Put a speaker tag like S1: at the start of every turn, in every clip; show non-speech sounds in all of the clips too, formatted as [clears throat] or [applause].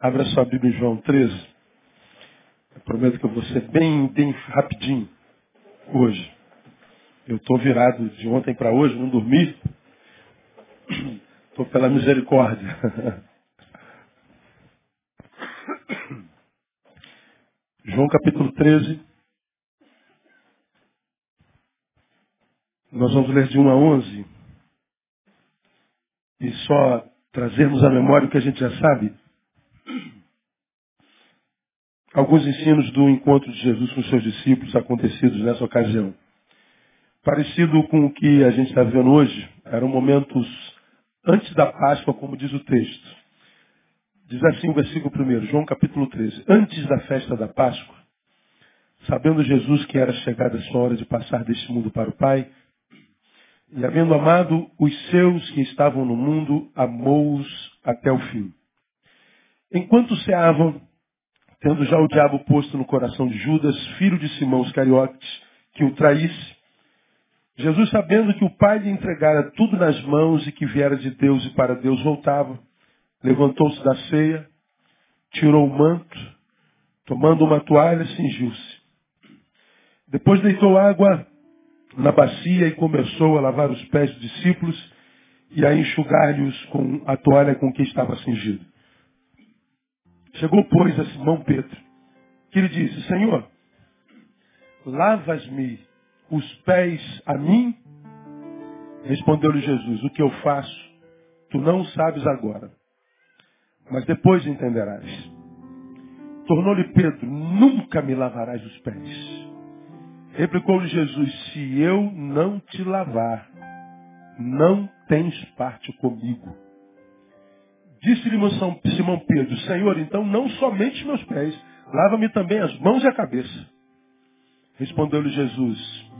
S1: Abra sua Bíblia em João 13. Eu prometo que eu vou ser bem, bem rapidinho hoje. Eu estou virado de ontem para hoje, não dormi. Estou pela misericórdia. João capítulo 13. Nós vamos ler de 1 a 11. E só trazermos à memória o que a gente já sabe. Alguns ensinos do encontro de Jesus com seus discípulos acontecidos nessa ocasião. Parecido com o que a gente está vendo hoje, eram momentos antes da Páscoa, como diz o texto. Diz assim o versículo 1, João capítulo 13. Antes da festa da Páscoa, sabendo Jesus que era chegada a sua hora de passar deste mundo para o Pai, e havendo amado os seus que estavam no mundo, amou-os até o fim. Enquanto ceavam, tendo já o diabo posto no coração de Judas, filho de Simão Iscariotes, que o traísse, Jesus, sabendo que o Pai lhe entregara tudo nas mãos e que viera de Deus e para Deus voltava, levantou-se da ceia, tirou o manto, tomando uma toalha, cingiu-se. Depois deitou água na bacia e começou a lavar os pés dos discípulos e a enxugar-lhes com a toalha com que estava cingido. Chegou, pois, a Simão Pedro, que lhe disse, Senhor, lavas-me os pés a mim? Respondeu-lhe Jesus, o que eu faço, tu não sabes agora, mas depois entenderás. Tornou-lhe Pedro, nunca me lavarás os pés. Replicou-lhe Jesus, se eu não te lavar, não tens parte comigo. Disse-lhe Simão Pedro, Senhor, então não somente meus pés, lava-me também as mãos e a cabeça. Respondeu-lhe Jesus,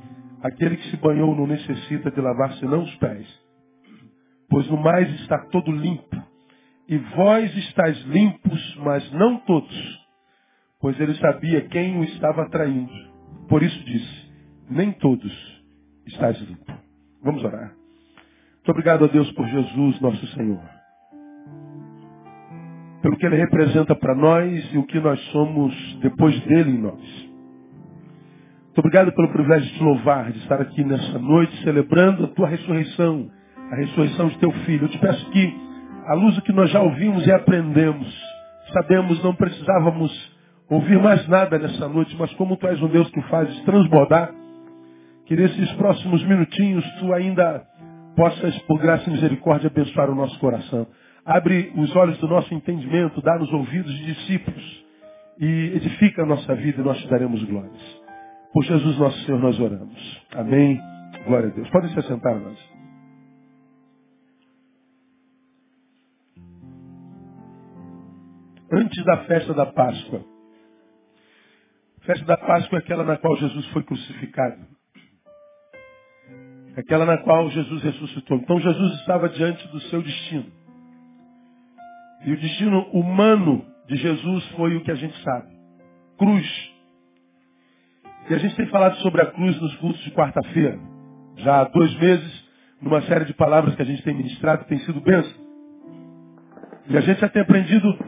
S1: aquele que se banhou não necessita de lavar senão os pés, pois no mais está todo limpo. E vós estáis limpos, mas não todos, pois ele sabia quem o estava atraindo. Por isso disse, nem todos estáis limpos. Vamos orar. Muito obrigado a Deus por Jesus, nosso Senhor. Pelo que Ele representa para nós e o que nós somos depois dele em nós. Muito obrigado pelo privilégio de te louvar, de estar aqui nessa noite celebrando a tua ressurreição, a ressurreição de teu filho. Eu te peço que, à luz do que nós já ouvimos e aprendemos, sabemos, não precisávamos ouvir mais nada nessa noite, mas como tu és um Deus que fazes transbordar, que nesses próximos minutinhos tu ainda possas, por graça e misericórdia, abençoar o nosso coração. Abre os olhos do nosso entendimento, dá nos ouvidos de discípulos e edifica a nossa vida e nós te daremos glórias. Por Jesus nosso Senhor nós oramos. Amém. Glória a Deus. Podem se assentar, nós. Antes da festa da Páscoa. A festa da Páscoa é aquela na qual Jesus foi crucificado. Aquela na qual Jesus ressuscitou. Então Jesus estava diante do seu destino. E o destino humano de Jesus foi o que a gente sabe. Cruz. E a gente tem falado sobre a cruz nos cultos de quarta-feira. Já há dois meses, numa série de palavras que a gente tem ministrado, tem sido bênção. E a gente já tem aprendido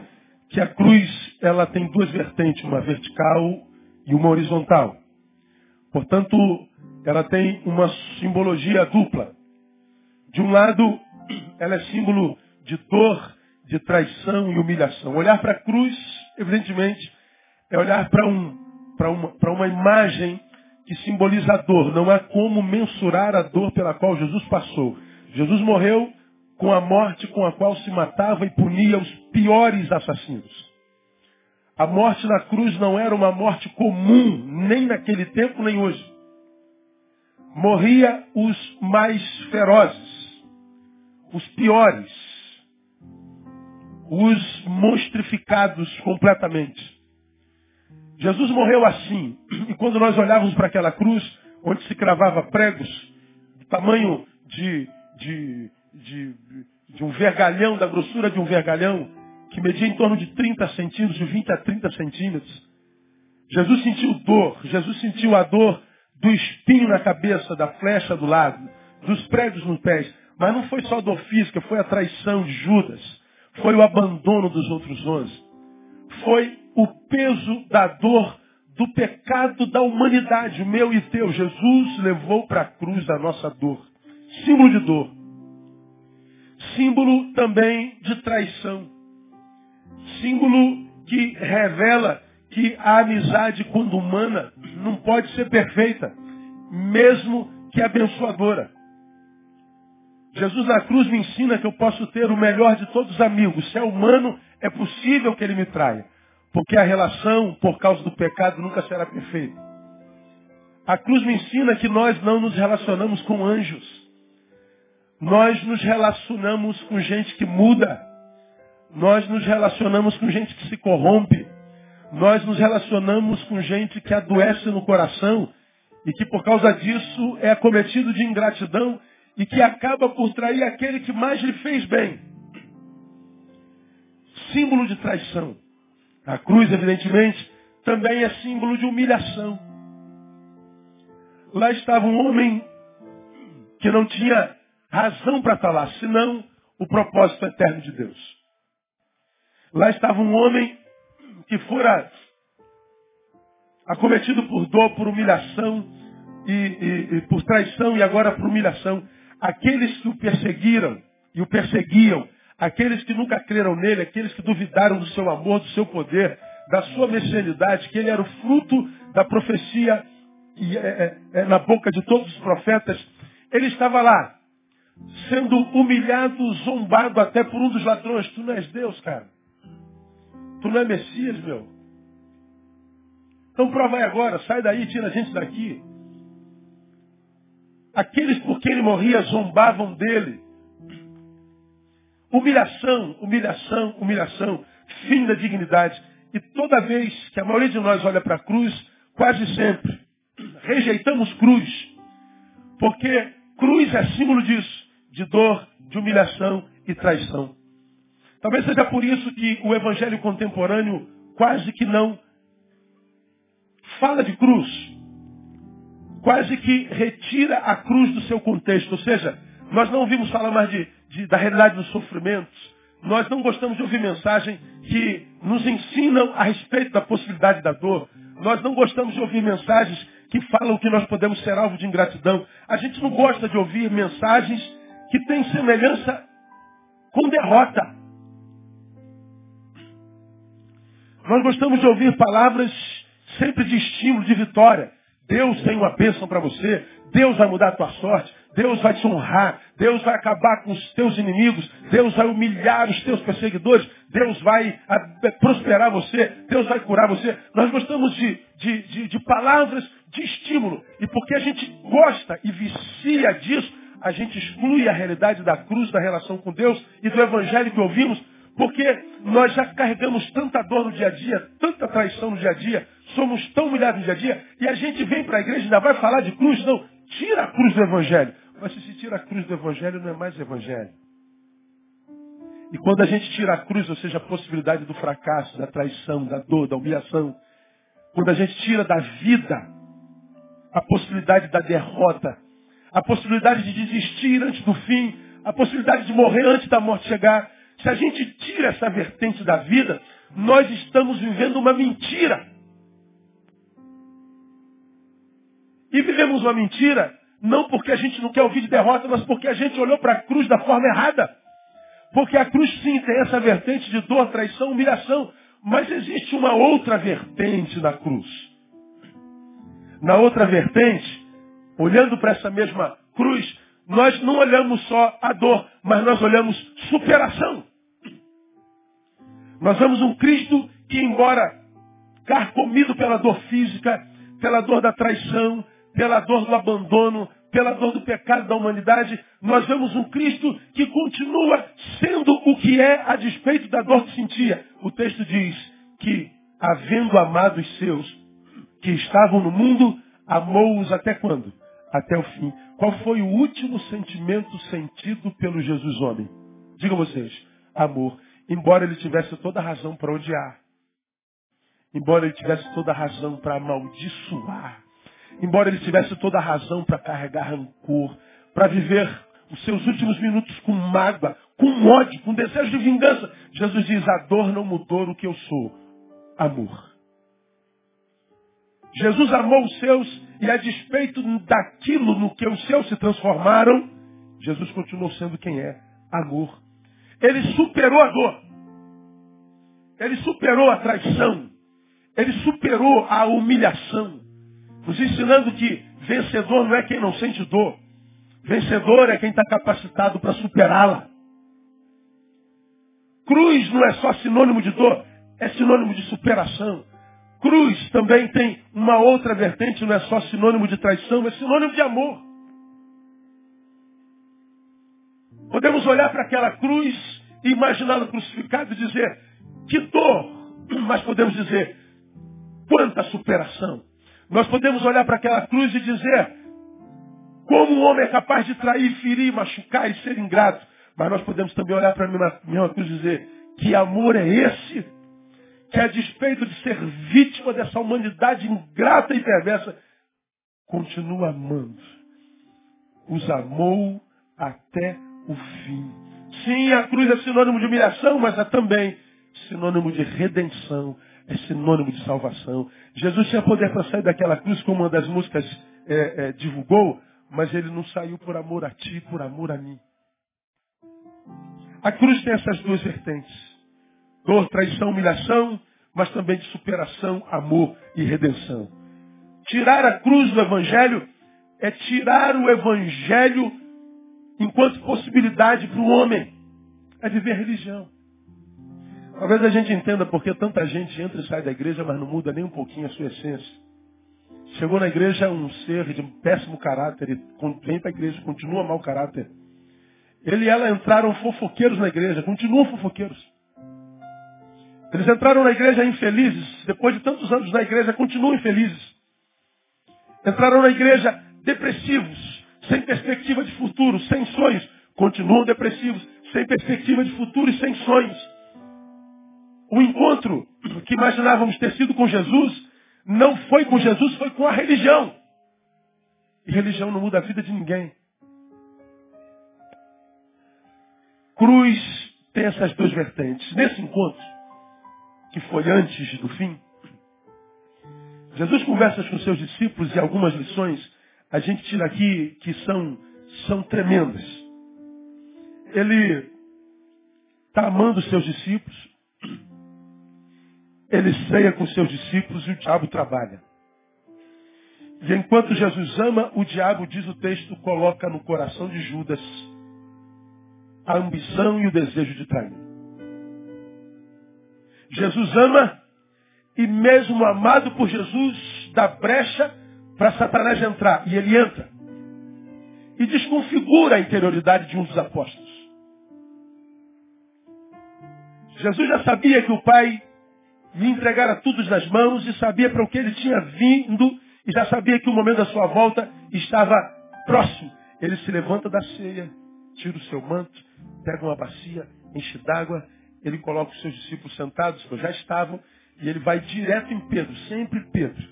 S1: que a cruz, ela tem duas vertentes, uma vertical e uma horizontal. Portanto, ela tem uma simbologia dupla. De um lado, ela é símbolo de dor, de traição e humilhação. Olhar para a cruz, evidentemente, é olhar para um, uma, uma imagem que simboliza a dor. Não há como mensurar a dor pela qual Jesus passou. Jesus morreu com a morte com a qual se matava e punia os piores assassinos. A morte na cruz não era uma morte comum, nem naquele tempo, nem hoje. Morria os mais ferozes, os piores, os monstrificados completamente. Jesus morreu assim. E quando nós olhávamos para aquela cruz, onde se cravava pregos, do tamanho de, de, de, de um vergalhão, da grossura de um vergalhão, que media em torno de 30 centímetros, de 20 a 30 centímetros. Jesus sentiu dor, Jesus sentiu a dor do espinho na cabeça, da flecha do lado, dos pregos nos pés. Mas não foi só dor física, foi a traição de Judas, foi o abandono dos outros onze. foi o peso da dor do pecado da humanidade, meu e teu. Jesus levou para a cruz a nossa dor. Símbolo de dor. Símbolo também de traição. Símbolo que revela que a amizade, quando humana, não pode ser perfeita, mesmo que abençoadora. Jesus na cruz me ensina que eu posso ter o melhor de todos os amigos. Se é humano, é possível que ele me traia. Porque a relação, por causa do pecado, nunca será perfeita. A cruz me ensina que nós não nos relacionamos com anjos. Nós nos relacionamos com gente que muda. Nós nos relacionamos com gente que se corrompe. Nós nos relacionamos com gente que adoece no coração e que por causa disso é acometido de ingratidão e que acaba por trair aquele que mais lhe fez bem. Símbolo de traição. A cruz, evidentemente, também é símbolo de humilhação. Lá estava um homem que não tinha razão para estar lá, senão o propósito eterno de Deus. Lá estava um homem que fora acometido por dor, por humilhação e, e, e por traição e agora por humilhação. Aqueles que o perseguiram e o perseguiam, aqueles que nunca creram nele, aqueles que duvidaram do seu amor, do seu poder, da sua messianidade, que ele era o fruto da profecia e, é, é, é na boca de todos os profetas, ele estava lá, sendo humilhado, zombado até por um dos ladrões. Tu não és Deus, cara. Tu não é Messias, meu. Então prova aí agora, sai daí, tira a gente daqui. Aqueles por quem ele morria zombavam dele. Humilhação, humilhação, humilhação, fim da dignidade. E toda vez que a maioria de nós olha para a cruz, quase sempre, rejeitamos cruz. Porque cruz é símbolo disso, de dor, de humilhação e traição. Talvez seja por isso que o evangelho contemporâneo quase que não fala de cruz quase que retira a cruz do seu contexto. Ou seja, nós não ouvimos falar mais de, de, da realidade dos sofrimentos. Nós não gostamos de ouvir mensagem que nos ensinam a respeito da possibilidade da dor. Nós não gostamos de ouvir mensagens que falam que nós podemos ser alvo de ingratidão. A gente não gosta de ouvir mensagens que têm semelhança com derrota. Nós gostamos de ouvir palavras sempre de estímulo, de vitória. Deus tem uma bênção para você. Deus vai mudar a tua sorte. Deus vai te honrar. Deus vai acabar com os teus inimigos. Deus vai humilhar os teus perseguidores. Deus vai prosperar você. Deus vai curar você. Nós gostamos de, de, de, de palavras de estímulo. E porque a gente gosta e vicia disso, a gente exclui a realidade da cruz, da relação com Deus e do evangelho que ouvimos, porque nós já carregamos tanta dor no dia a dia, tanta traição no dia a dia, somos tão humilhados no dia a dia, e a gente vem para a igreja e ainda vai falar de cruz. Não, tira a cruz do Evangelho. Mas se tira a cruz do Evangelho, não é mais Evangelho. E quando a gente tira a cruz, ou seja, a possibilidade do fracasso, da traição, da dor, da humilhação, quando a gente tira da vida a possibilidade da derrota, a possibilidade de desistir antes do fim, a possibilidade de morrer antes da morte chegar, se a gente tira essa vertente da vida, nós estamos vivendo uma mentira. E vivemos uma mentira, não porque a gente não quer ouvir de derrota, mas porque a gente olhou para a cruz da forma errada. Porque a cruz sim tem essa vertente de dor, traição, humilhação. Mas existe uma outra vertente na cruz. Na outra vertente, olhando para essa mesma cruz, nós não olhamos só a dor, mas nós olhamos superação. Nós vemos um Cristo que, embora carcomido pela dor física, pela dor da traição, pela dor do abandono, pela dor do pecado da humanidade, nós vemos um Cristo que continua sendo o que é a despeito da dor que sentia. O texto diz que, havendo amado os seus que estavam no mundo, amou-os até quando? Até o fim. Qual foi o último sentimento sentido pelo Jesus homem? Digam vocês, amor. Embora ele tivesse toda a razão para odiar, embora ele tivesse toda a razão para amaldiçoar, embora ele tivesse toda a razão para carregar rancor, para viver os seus últimos minutos com mágoa, com ódio, com desejo de vingança. Jesus diz, a dor não mudou o que eu sou. amor. Jesus amou os seus e a despeito daquilo no que os seus se transformaram, Jesus continuou sendo quem é, amor. Ele superou a dor. Ele superou a traição. Ele superou a humilhação. Nos ensinando que vencedor não é quem não sente dor. Vencedor é quem está capacitado para superá-la. Cruz não é só sinônimo de dor, é sinônimo de superação. Cruz também tem uma outra vertente, não é só sinônimo de traição, é sinônimo de amor. Podemos olhar para aquela cruz e imaginá-lo crucificado e dizer, que dor, mas podemos dizer, quanta superação. Nós podemos olhar para aquela cruz e dizer, como um homem é capaz de trair, ferir, machucar e ser ingrato. Mas nós podemos também olhar para a mesma cruz e dizer, que amor é esse? Que a despeito de ser vítima dessa humanidade ingrata e perversa, continua amando. Os amou até o fim. Sim, a cruz é sinônimo de humilhação, mas é também sinônimo de redenção, é sinônimo de salvação. Jesus tinha poder para sair daquela cruz, como uma das músicas é, é, divulgou, mas ele não saiu por amor a ti, por amor a mim. A cruz tem essas duas vertentes. Dor, traição, humilhação, mas também de superação, amor e redenção. Tirar a cruz do Evangelho é tirar o Evangelho enquanto possibilidade para o homem. É viver religião. Talvez a gente entenda porque tanta gente entra e sai da igreja, mas não muda nem um pouquinho a sua essência. Chegou na igreja um ser de péssimo caráter e vem para a igreja, continua mau caráter. Ele e ela entraram fofoqueiros na igreja, continuam fofoqueiros. Eles entraram na igreja infelizes, depois de tantos anos na igreja, continuam infelizes. Entraram na igreja depressivos, sem perspectiva de futuro, sem sonhos, continuam depressivos, sem perspectiva de futuro e sem sonhos. O encontro que imaginávamos ter sido com Jesus não foi com Jesus, foi com a religião. E religião não muda a vida de ninguém. Cruz tem essas duas vertentes. Nesse encontro, que foi antes do fim, Jesus conversa com seus discípulos e algumas lições a gente tira aqui que são, são tremendas. Ele está amando os seus discípulos, ele ceia com seus discípulos e o diabo trabalha. E enquanto Jesus ama, o diabo, diz o texto, coloca no coração de Judas a ambição e o desejo de trair. Jesus ama e mesmo amado por Jesus, dá brecha para Satanás entrar. E ele entra. E desconfigura a interioridade de um dos apóstolos. Jesus já sabia que o Pai lhe entregara tudo nas mãos e sabia para o que ele tinha vindo e já sabia que o momento da sua volta estava próximo. Ele se levanta da ceia, tira o seu manto, pega uma bacia, enche d'água, ele coloca os seus discípulos sentados, que já estavam, e ele vai direto em Pedro, sempre Pedro.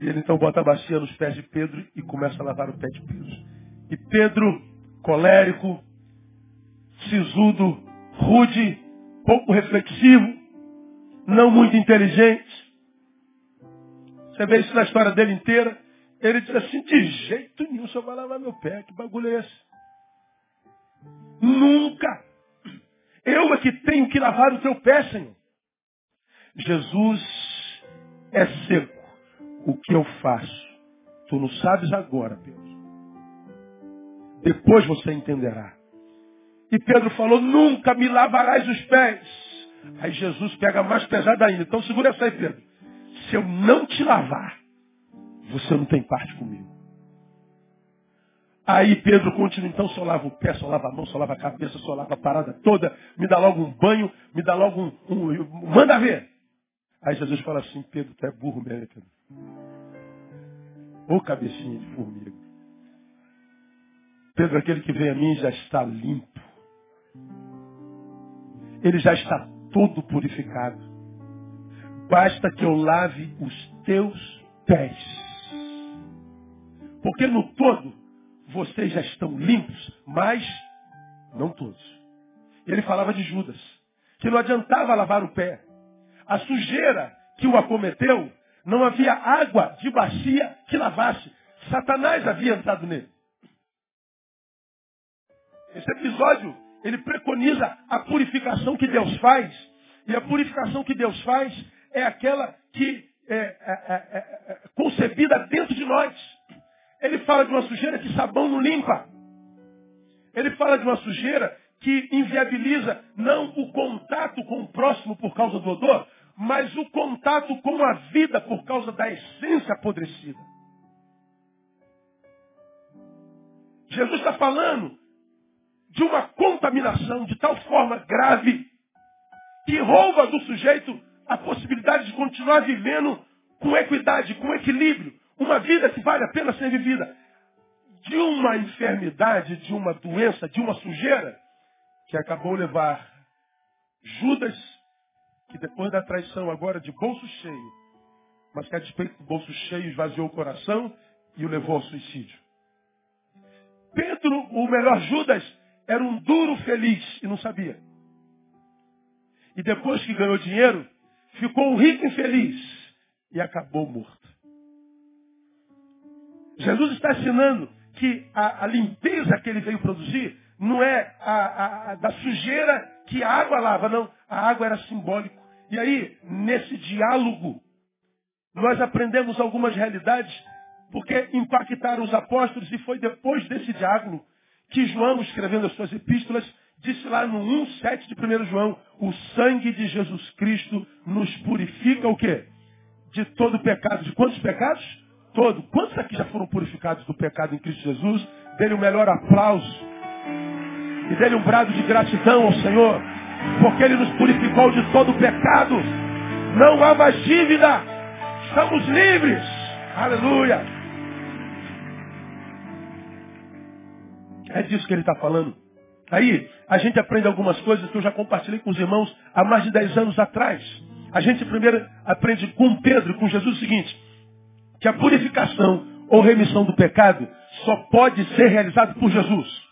S1: E ele então bota a bacia nos pés de Pedro e começa a lavar o pé de Pedro. E Pedro, colérico, sisudo, rude, pouco reflexivo, não muito inteligente. Você vê isso na história dele inteira. Ele diz assim, de jeito nenhum, só vai lavar meu pé. Que bagulho é esse? Nunca. Eu é que tenho que lavar o teu pé, Senhor. Jesus é seco. O que eu faço? Tu não sabes agora, Pedro. Depois você entenderá. E Pedro falou, nunca me lavarás os pés. Aí Jesus pega mais pesado ainda. Então segura essa aí, Pedro. Se eu não te lavar, você não tem parte comigo. Aí Pedro continua, então só lava o pé, só lava a mão, só lava a cabeça, só lava a parada toda, me dá logo um banho, me dá logo um, um manda ver. Aí Jesus fala assim, Pedro, tu é burro mesmo, Pedro. Ô cabecinha de formiga. Pedro, aquele que vem a mim já está limpo ele já está todo purificado. Basta que eu lave os teus pés. Porque no todo, vocês já estão limpos, mas não todos. Ele falava de Judas, que não adiantava lavar o pé. A sujeira que o acometeu, não havia água de bacia que lavasse. Satanás havia entrado nele. Esse episódio, ele preconiza a purificação que Deus faz. E a purificação que Deus faz é aquela que é, é, é, é concebida dentro de nós. Ele fala de uma sujeira que sabão não limpa. Ele fala de uma sujeira que inviabiliza não o contato com o próximo por causa do odor, mas o contato com a vida por causa da essência apodrecida. Jesus está falando de uma contaminação de tal forma grave que rouba do sujeito a possibilidade de continuar vivendo com equidade, com equilíbrio, uma vida que vale a pena ser vivida. De uma enfermidade, de uma doença, de uma sujeira, que acabou levar Judas, que depois da traição agora de bolso cheio, mas que a despeito do bolso cheio esvaziou o coração e o levou ao suicídio. Pedro, o melhor Judas, era um duro feliz e não sabia. E depois que ganhou dinheiro, ficou um rico infeliz e acabou morto. Jesus está ensinando que a, a limpeza que ele veio produzir não é a, a, da sujeira que a água lava, não. A água era simbólico. E aí, nesse diálogo, nós aprendemos algumas realidades porque impactaram os apóstolos e foi depois desse diálogo que João, escrevendo as suas epístolas, disse lá no 1,7 de 1 João, o sangue de Jesus Cristo nos purifica o quê? De todo pecado. De quantos pecados? Todo. Quantos aqui já foram purificados do pecado em Cristo Jesus? Dele o melhor aplauso. E dele um brado de gratidão ao Senhor. Porque Ele nos purificou de todo pecado. Não há mais dívida. Estamos livres. Aleluia. É disso que ele está falando. Aí, a gente aprende algumas coisas que eu já compartilhei com os irmãos há mais de 10 anos atrás. A gente primeiro aprende com Pedro, com Jesus, o seguinte, que a purificação ou remissão do pecado só pode ser realizada por Jesus.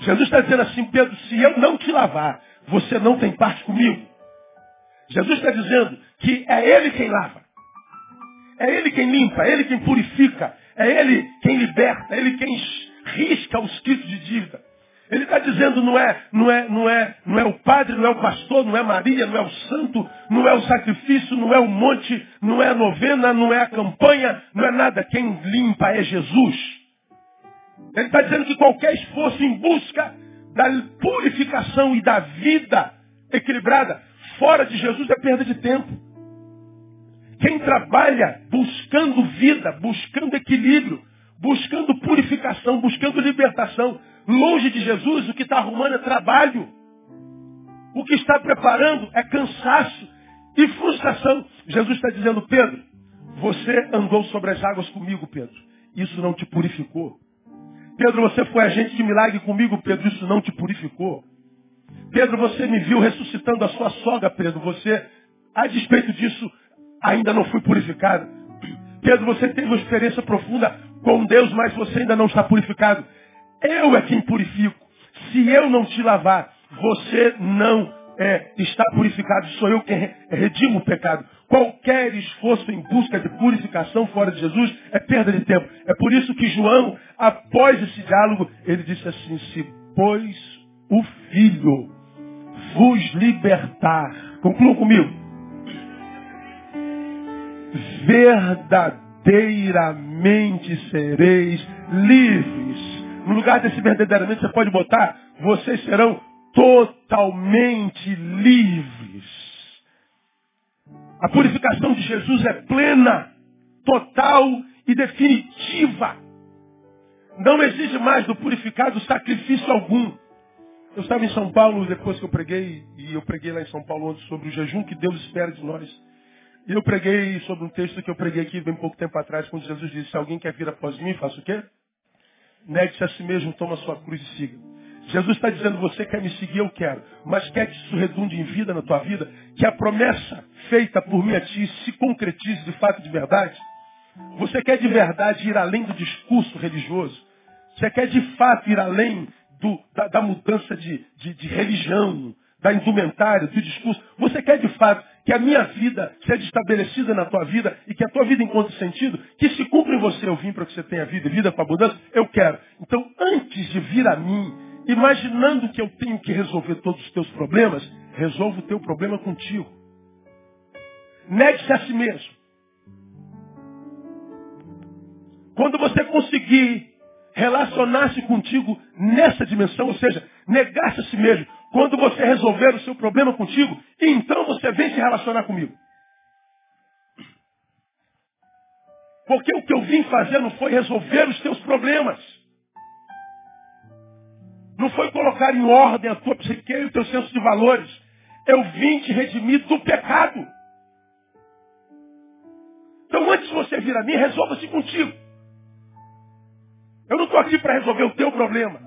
S1: Jesus está dizendo assim, Pedro, se eu não te lavar, você não tem parte comigo. Jesus está dizendo que é Ele quem lava. É Ele quem limpa, é Ele quem purifica, é Ele quem liberta, é Ele quem risca os títulos de dívida. Ele está dizendo não é, não é, não é, não é o padre, não é o pastor, não é Maria, não é o santo, não é o sacrifício, não é o monte, não é a novena, não é a campanha, não é nada. Quem limpa é Jesus. Ele está dizendo que qualquer esforço em busca da purificação e da vida equilibrada fora de Jesus é perda de tempo. Quem trabalha buscando vida, buscando equilíbrio, buscando purificação, buscando libertação, longe de Jesus, o que está arrumando é trabalho. O que está preparando é cansaço e frustração. Jesus está dizendo, Pedro, você andou sobre as águas comigo, Pedro. Isso não te purificou. Pedro, você foi agente de milagre comigo, Pedro. Isso não te purificou. Pedro, você me viu ressuscitando a sua sogra, Pedro. Você, a despeito disso, ainda não fui purificado. Pedro, você teve uma experiência profunda com Deus, mas você ainda não está purificado. Eu é quem purifico. Se eu não te lavar, você não é, está purificado. Sou eu quem redimo o pecado. Qualquer esforço em busca de purificação fora de Jesus é perda de tempo. É por isso que João, após esse diálogo, ele disse assim, se pois o Filho vos libertar. Concluam comigo verdadeiramente sereis livres. No lugar desse verdadeiramente, você pode botar, vocês serão totalmente livres. A purificação de Jesus é plena, total e definitiva. Não exige mais do purificado sacrifício algum. Eu estava em São Paulo depois que eu preguei, e eu preguei lá em São Paulo ontem sobre o jejum que Deus espera de nós. E eu preguei sobre um texto que eu preguei aqui bem pouco tempo atrás, quando Jesus disse, se alguém quer vir após mim, faça o quê? Negue-se a si mesmo, toma sua cruz e siga. Jesus está dizendo, você quer me seguir, eu quero. Mas quer que isso redunde em vida na tua vida? Que a promessa feita por mim a ti se concretize de fato de verdade? Você quer de verdade ir além do discurso religioso? Você quer de fato ir além do, da, da, mudança de, de, de religião, da indumentária, do discurso. Você quer de fato que a minha vida seja estabelecida na tua vida e que a tua vida encontre sentido, que se cumpra em você eu vim para que você tenha vida, vida com abundância, eu quero. Então, antes de vir a mim, imaginando que eu tenho que resolver todos os teus problemas, resolva o teu problema contigo. Negue-se a si mesmo. Quando você conseguir relacionar-se contigo nessa dimensão, ou seja, negar-se a si mesmo, quando você resolver o seu problema contigo, então você vem se relacionar comigo. Porque o que eu vim fazer não foi resolver os teus problemas. Não foi colocar em ordem a tua psique e o teu senso de valores. Eu vim te redimir do pecado. Então antes de você vir a mim, resolva-se contigo. Eu não estou aqui para resolver o teu problema.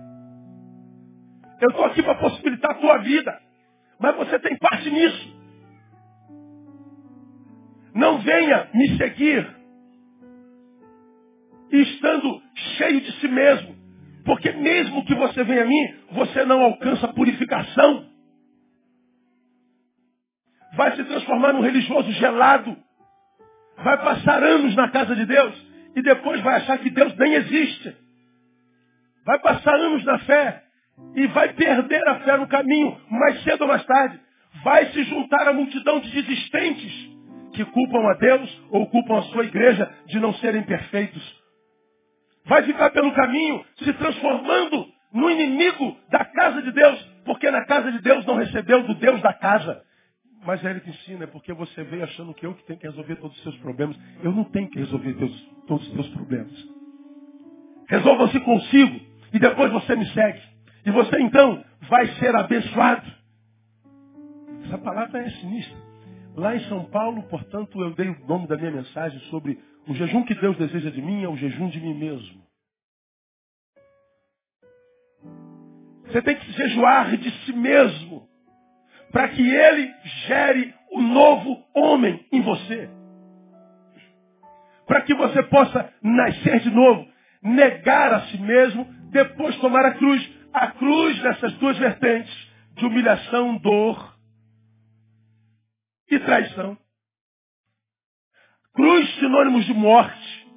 S1: Eu estou aqui para possibilitar a tua vida. Mas você tem parte nisso. Não venha me seguir estando cheio de si mesmo. Porque mesmo que você venha a mim, você não alcança purificação. Vai se transformar num religioso gelado. Vai passar anos na casa de Deus e depois vai achar que Deus nem existe. Vai passar anos na fé e vai perder a fé no caminho, mais cedo ou mais tarde. Vai se juntar à multidão de desistentes que culpam a Deus ou culpam a sua igreja de não serem perfeitos. Vai ficar pelo caminho se transformando no inimigo da casa de Deus, porque na casa de Deus não recebeu do Deus da casa. Mas é ele que ensina, é porque você veio achando que eu que tenho que resolver todos os seus problemas. Eu não tenho que resolver todos os teus problemas. Resolvam-se consigo e depois você me segue. E você então vai ser abençoado. Essa palavra é sinistra. Lá em São Paulo, portanto, eu dei o nome da minha mensagem sobre o jejum que Deus deseja de mim é o jejum de mim mesmo. Você tem que jejuar de si mesmo para que ele gere o novo homem em você. Para que você possa nascer de novo, negar a si mesmo, depois tomar a cruz a cruz nessas duas vertentes de humilhação, dor e traição. Cruz sinônimos de morte.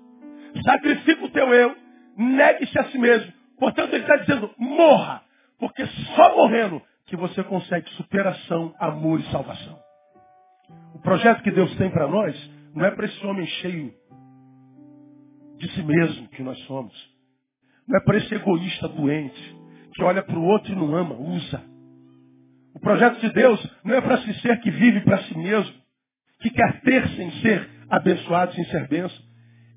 S1: Sacrifica o teu eu. Negue-se a si mesmo. Portanto, ele está dizendo, morra. Porque só morrendo que você consegue superação, amor e salvação. O projeto que Deus tem para nós não é para esse homem cheio de si mesmo que nós somos. Não é para esse egoísta doente que olha para o outro e não ama, usa. O projeto de Deus não é para se ser que vive para si mesmo, que quer ter sem ser abençoado, sem ser benção.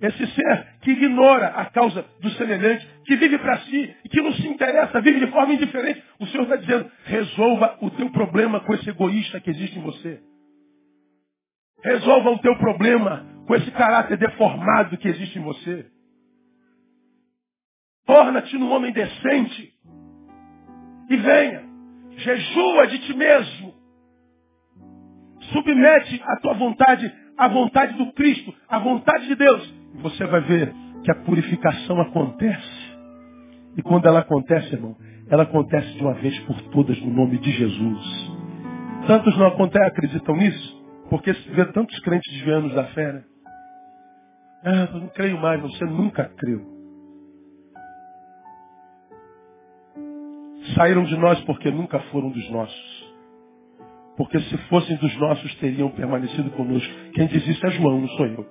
S1: Esse ser que ignora a causa do semelhante, que vive para si que não se interessa, vive de forma indiferente. O Senhor está dizendo, resolva o teu problema com esse egoísta que existe em você. Resolva o teu problema com esse caráter deformado que existe em você. Torna-te um homem decente e venha. Jejua de ti mesmo. Submete a tua vontade à vontade do Cristo, à vontade de Deus. Você vai ver que a purificação acontece. E quando ela acontece, irmão, ela acontece de uma vez por todas no nome de Jesus. Tantos não acreditam nisso? Porque se vê tantos crentes desviando da fé, né? Ah, eu não creio mais, você nunca creu. Saíram de nós porque nunca foram dos nossos. Porque se fossem dos nossos, teriam permanecido conosco. Quem diz isso é João, não sou eu.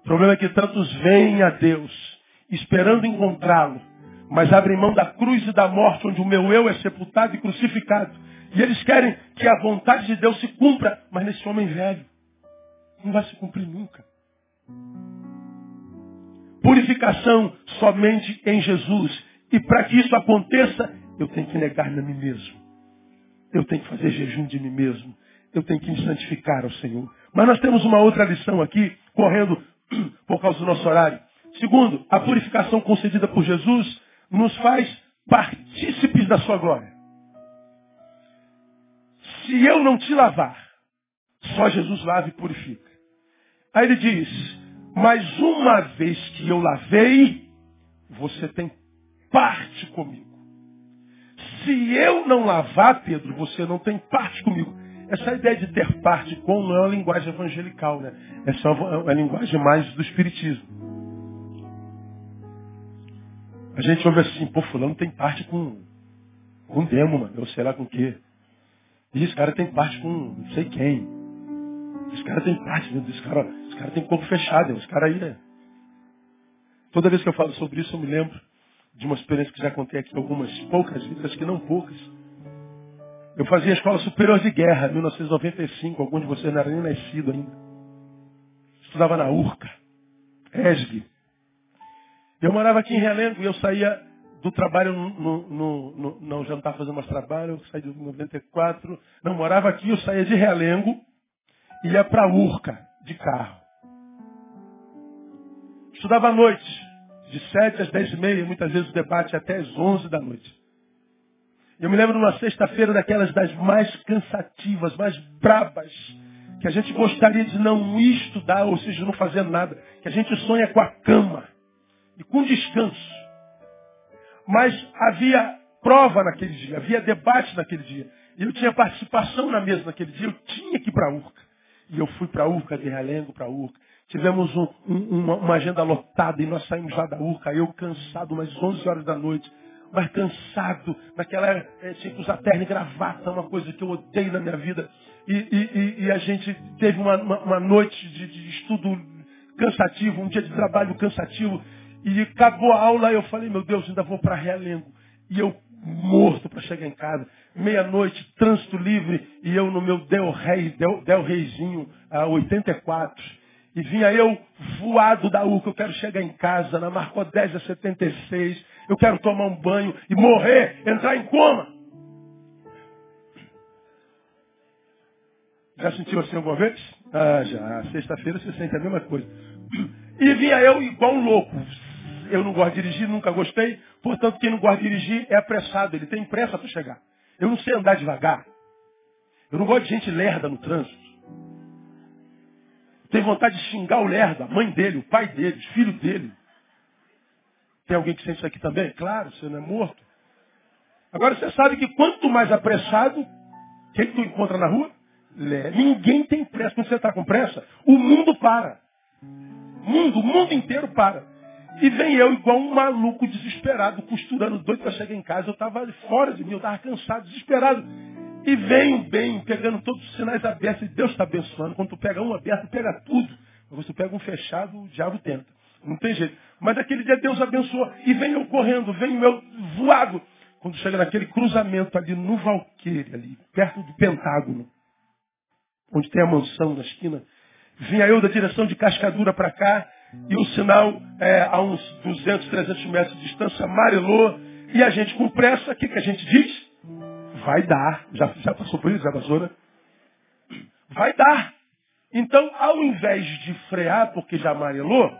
S1: O problema é que tantos vêm a Deus, esperando encontrá-lo, mas abrem mão da cruz e da morte, onde o meu eu é sepultado e crucificado. E eles querem que a vontade de Deus se cumpra, mas nesse homem velho. Não vai se cumprir nunca. Purificação somente em Jesus. E para que isso aconteça, eu tenho que negar-me a mim mesmo. Eu tenho que fazer jejum de mim mesmo. Eu tenho que me santificar ao Senhor. Mas nós temos uma outra lição aqui, correndo [clears throat] por causa do nosso horário. Segundo, a purificação concedida por Jesus nos faz partícipes da sua glória. Se eu não te lavar, só Jesus lava e purifica. Aí ele diz, mas uma vez que eu lavei, você tem parte comigo. Se eu não lavar, Pedro, você não tem parte comigo. Essa ideia de ter parte com não é uma linguagem evangelical, né? Essa é uma linguagem mais do espiritismo. A gente ouve assim, pô, fulano tem parte com, com demo, mano, sei lá com o quê. E esse cara tem parte com não sei quem. Esse cara tem parte, esse cara, esse cara tem corpo fechado, esse cara aí, né? Toda vez que eu falo sobre isso, eu me lembro de uma experiência que já contei aqui algumas poucas vezes, acho que não poucas. Eu fazia Escola Superior de Guerra, 1995, alguns de vocês não eram nem nascidos ainda. Estudava na URCA, ESG. Eu morava aqui em Realengo e eu saía do trabalho, no, no, no, não, já não estava fazendo mais trabalho, eu saí de 94, não, morava aqui, eu saía de Realengo, ia para a URCA, de carro. Estudava à noite, de sete às dez e meia, muitas vezes o debate até às onze da noite. Eu me lembro de uma sexta-feira daquelas das mais cansativas, mais brabas, que a gente gostaria de não estudar, ou seja, não fazer nada, que a gente sonha com a cama e com descanso. Mas havia prova naquele dia, havia debate naquele dia. E eu tinha participação na mesa naquele dia, eu tinha que ir para a URCA. E eu fui para a URCA, de Realengo para a URCA. Tivemos um, um, uma, uma, agenda lotada e nós saímos lá da URCA, eu cansado, umas 11 horas da noite, mas cansado, naquela é, tinha que usar terno e gravata, uma coisa que eu odeio na minha vida. E, e, e a gente teve uma, uma, uma noite de, de, estudo cansativo, um dia de trabalho cansativo, e acabou a aula, eu falei, meu Deus, ainda vou para Realengo. E eu morto para chegar em casa. Meia-noite, trânsito livre, e eu no meu Del Rey, Del, Del a 84. E vinha eu voado da UCA, eu quero chegar em casa, na Marco 10 a 76, eu quero tomar um banho e morrer, entrar em coma. Já sentiu assim alguma vez? Ah, já. Sexta-feira você sente a mesma coisa. E vinha eu igual um louco. Eu não gosto de dirigir, nunca gostei. Portanto, quem não gosta de dirigir é apressado. Ele tem pressa para chegar. Eu não sei andar devagar. Eu não gosto de gente lerda no trânsito. Tem vontade de xingar o lerdo, a mãe dele, o pai dele, os filhos dele. Tem alguém que sente isso aqui também? Claro, você não é morto. Agora você sabe que quanto mais apressado, quem tu encontra na rua? Ninguém tem pressa. Quando você está com pressa, o mundo para. O mundo, o mundo inteiro para. E vem eu igual um maluco desesperado, costurando, doido para chegar em casa. Eu estava fora de mim, eu estava cansado, desesperado. E vem bem, pegando todos os sinais abertos, e Deus está abençoando. Quando tu pega um aberto, pega tudo. Quando você pega um fechado, o diabo tenta. Não tem jeito. Mas aquele dia Deus abençoou. E vem eu correndo, vem eu voado. Quando chega naquele cruzamento ali no Valqueire, ali, perto do Pentágono, onde tem a mansão na esquina, vinha eu da direção de Cascadura para cá, e o sinal é, a uns 200, 300 metros de distância amarelou, e a gente com pressa, o que, que a gente diz? Vai dar. Já, já passou por isso, já passou, né? Vai dar. Então, ao invés de frear porque já amarelou,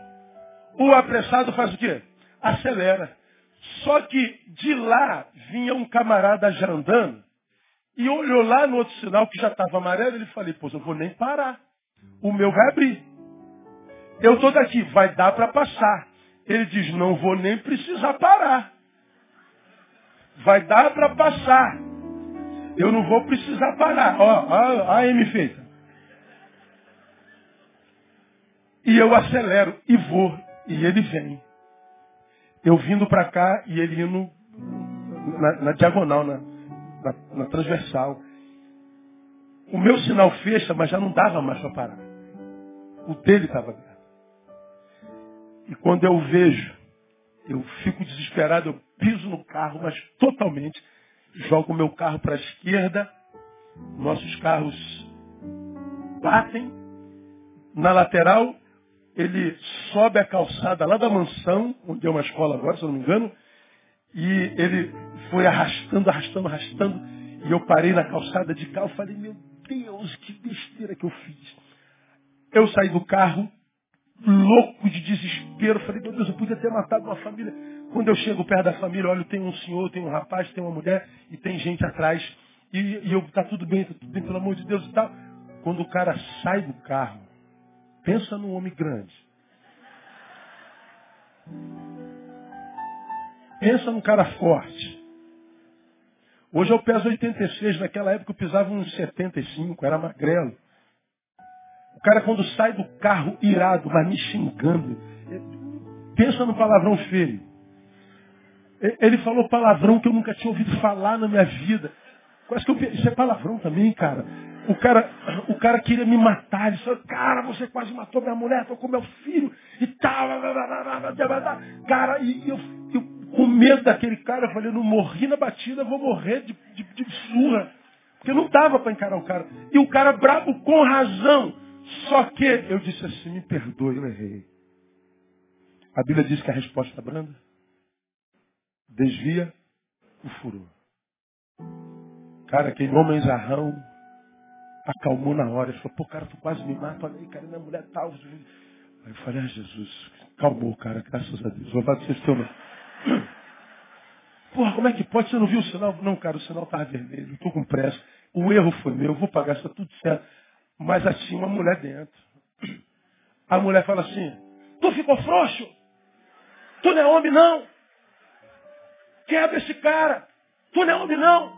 S1: o apressado faz o quê? Acelera. Só que de lá vinha um camarada já andando e olhou lá no outro sinal que já estava amarelo. Ele falou, pô, eu vou nem parar. O meu vai abrir. Eu estou daqui, vai dar para passar. Ele diz, não vou nem precisar parar. Vai dar para passar. Eu não vou precisar parar. Ó, ó, a M feita. E eu acelero e vou. E ele vem. Eu vindo para cá e ele indo na, na diagonal, na, na, na, transversal. O meu sinal fecha, mas já não dava mais para parar. O dele estava aberto. E quando eu vejo, eu fico desesperado, eu piso no carro, mas totalmente jogo o meu carro para a esquerda, nossos carros batem, na lateral, ele sobe a calçada lá da mansão, onde é uma escola agora, se eu não me engano, e ele foi arrastando, arrastando, arrastando, e eu parei na calçada de carro, falei, meu Deus, que besteira que eu fiz. Eu saí do carro, louco de desespero, falei, meu Deus, eu podia ter matado uma família. Quando eu chego perto da família, olho, tem um senhor, tem um rapaz, tem uma mulher e tem gente atrás. E, e eu, tá tudo bem, tá tudo bem, pelo amor de Deus e tal. Quando o cara sai do carro, pensa num homem grande. Pensa num cara forte. Hoje eu peso 86, naquela época eu pisava uns 75, era magrelo. O cara quando sai do carro irado, mas me xingando, pensa no palavrão feio. Ele falou palavrão que eu nunca tinha ouvido falar na minha vida. Quase que eu, isso é palavrão também, cara. O cara, o cara queria me matar. Ele falou, cara, você quase matou minha mulher, com meu filho e tal. Cara, e eu, eu com medo daquele cara, eu falei, não morri na batida, vou morrer de, de, de surra. Porque não dava para encarar o cara. E o cara bravo com razão. Só que eu disse assim, me perdoe, eu errei. A Bíblia diz que a resposta é branda desvia o furor. Cara, aquele homem zarrão acalmou na hora. Ele falou, pô, cara, tu quase me mata. Olha aí, cara, minha mulher tal. Tá... Aí eu falei, ah, Jesus, calmou, cara, graças a Deus. Louvado seja o teu nome. [clears throat] Porra, como é que pode? Você não viu o sinal? Não, cara, o sinal estava vermelho. Estou com pressa. O erro foi meu, vou pagar, está tudo certo. Mas assim, uma mulher dentro. A mulher fala assim, tu ficou frouxo? Tu não é homem, não? Quebra esse cara. Tu não é homem, não.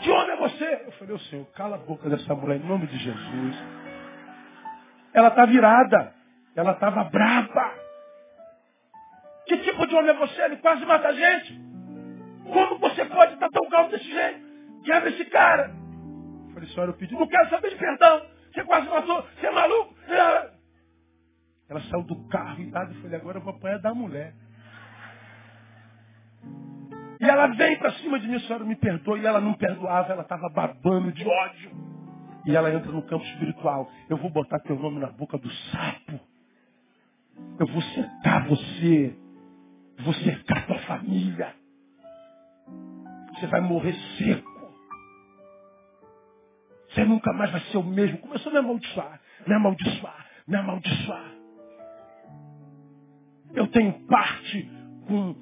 S1: Que homem é você? Eu falei, o Senhor, cala a boca dessa mulher em nome de Jesus. Ela está virada. Ela estava brava. Que tipo de homem é você? Ele quase mata a gente. Como você pode estar tão calmo desse jeito? Quebra esse cara. Eu falei, senhora, eu pedi, não quero saber de perdão. Você quase matou, você é maluco? Ela saiu do carro e falei, agora eu vou apanhar da mulher. E ela vem para cima de mim, senhora, me perdoe. E ela não perdoava, ela estava babando de ódio. E ela entra no campo espiritual. Eu vou botar teu nome na boca do sapo. Eu vou cercar você. Vou cercar tua família. Você vai morrer seco. Você nunca mais vai ser o mesmo. Começou a me amaldiçoar, me amaldiçoar, me amaldiçoar. Eu tenho parte com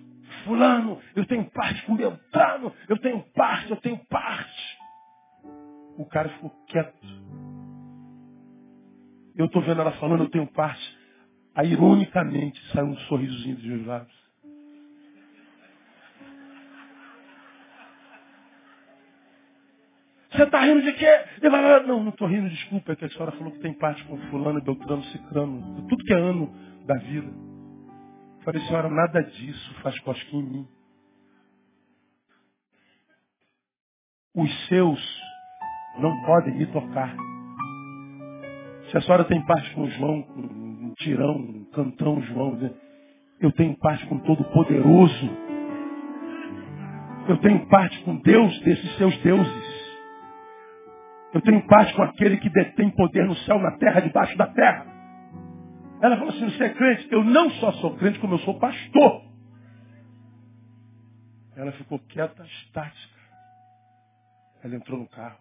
S1: fulano, eu tenho parte com Beltrano, eu tenho parte, eu tenho parte. O cara ficou quieto. Eu estou vendo ela falando, eu tenho parte. Aí, ironicamente, saiu um sorrisozinho dos meus lábios. Você está rindo de quê? Não, não estou rindo, desculpa. É que a senhora falou que tem parte com fulano, beltrano, cicrano. Tudo que é ano da vida. Falei, senhora, nada disso faz cosquinha em mim. Os seus não podem me tocar. Se a senhora tem parte com o João, com um tirão, um cantão João, né? eu tenho parte com todo poderoso. Eu tenho parte com Deus desses seus deuses. Eu tenho parte com aquele que detém poder no céu, na terra, debaixo da terra. Ela falou assim, você é crente? Eu não só sou crente, como eu sou pastor. Ela ficou quieta, estática. Ela entrou no carro,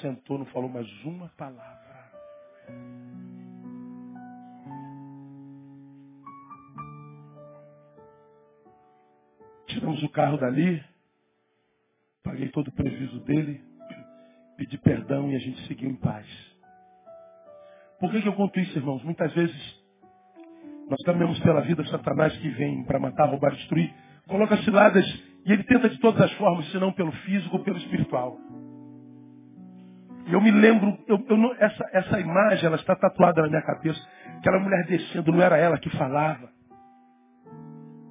S1: sentou, não falou mais uma palavra. Tiramos o carro dali, paguei todo o prejuízo dele, pedi perdão e a gente seguiu em paz. Por que, que eu conto isso, irmãos? Muitas vezes nós caminhamos pela vida Satanás que vem para matar, roubar, destruir, coloca ciladas e ele tenta de todas as formas, se não pelo físico ou pelo espiritual. E eu me lembro, eu, eu essa, essa imagem ela está tatuada na minha cabeça. Aquela mulher descendo, não era ela que falava.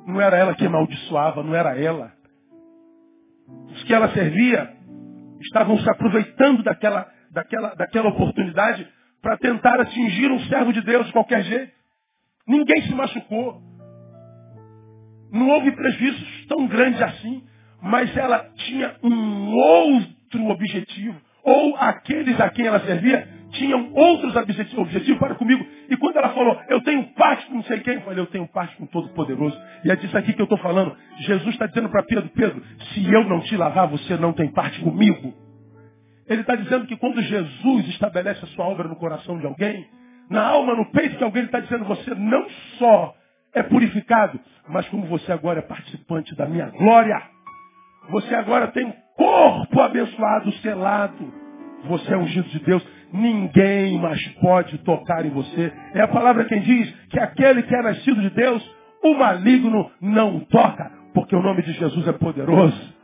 S1: Não era ela que amaldiçoava, não era ela. Os que ela servia estavam se aproveitando daquela, daquela, daquela oportunidade para tentar atingir um servo de Deus de qualquer jeito. Ninguém se machucou. Não houve prejuízos tão grandes assim, mas ela tinha um outro objetivo. Ou aqueles a quem ela servia tinham outros objetivos para comigo. E quando ela falou, eu tenho parte com não sei quem, eu falei, eu tenho parte com todo poderoso. E é disso aqui que eu estou falando. Jesus está dizendo para Pedro, Pedro, se eu não te lavar, você não tem parte comigo. Ele está dizendo que quando Jesus estabelece a sua obra no coração de alguém, na alma, no peito de alguém, ele está dizendo, você não só é purificado, mas como você agora é participante da minha glória. Você agora tem corpo abençoado, selado. Você é ungido de Deus. Ninguém mais pode tocar em você. É a palavra quem diz que aquele que é nascido de Deus, o maligno não toca, porque o nome de Jesus é poderoso.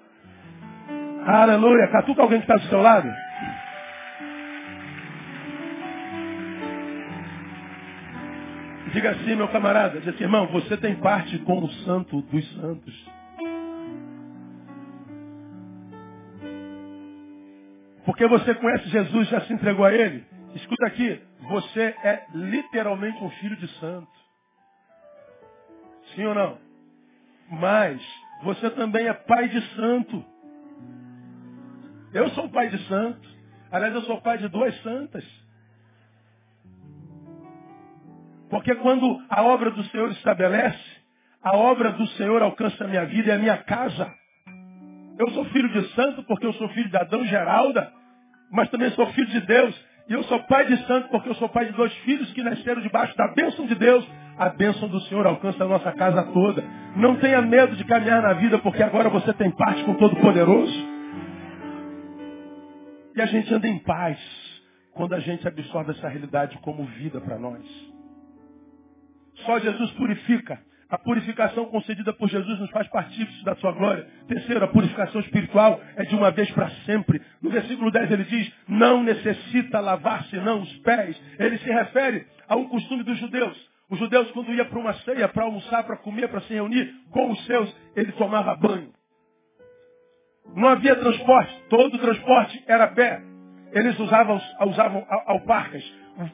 S1: Aleluia. Catuca alguém que está do seu lado. Diga assim, meu camarada. Diga assim, irmão, você tem parte com o santo dos santos. Porque você conhece Jesus, já se entregou a Ele. Escuta aqui, você é literalmente um filho de santo. Sim ou não? Mas você também é pai de santo. Eu sou pai de santo. Aliás, eu sou pai de duas santas. Porque quando a obra do Senhor estabelece, a obra do Senhor alcança a minha vida e a minha casa. Eu sou filho de santo porque eu sou filho de Adão Geralda, mas também sou filho de Deus. E eu sou pai de santo porque eu sou pai de dois filhos que nasceram debaixo da bênção de Deus. A bênção do Senhor alcança a nossa casa toda. Não tenha medo de caminhar na vida porque agora você tem parte com o Todo-Poderoso. E a gente anda em paz quando a gente absorve essa realidade como vida para nós. Só Jesus purifica. A purificação concedida por Jesus nos faz partícipes da sua glória. Terceiro, a purificação espiritual é de uma vez para sempre. No versículo 10 ele diz, não necessita lavar senão os pés. Ele se refere a um costume dos judeus. Os judeus, quando ia para uma ceia, para almoçar, para comer, para se reunir com os seus, ele tomava banho. Não havia transporte, todo o transporte era pé. Eles usavam, usavam alparcas.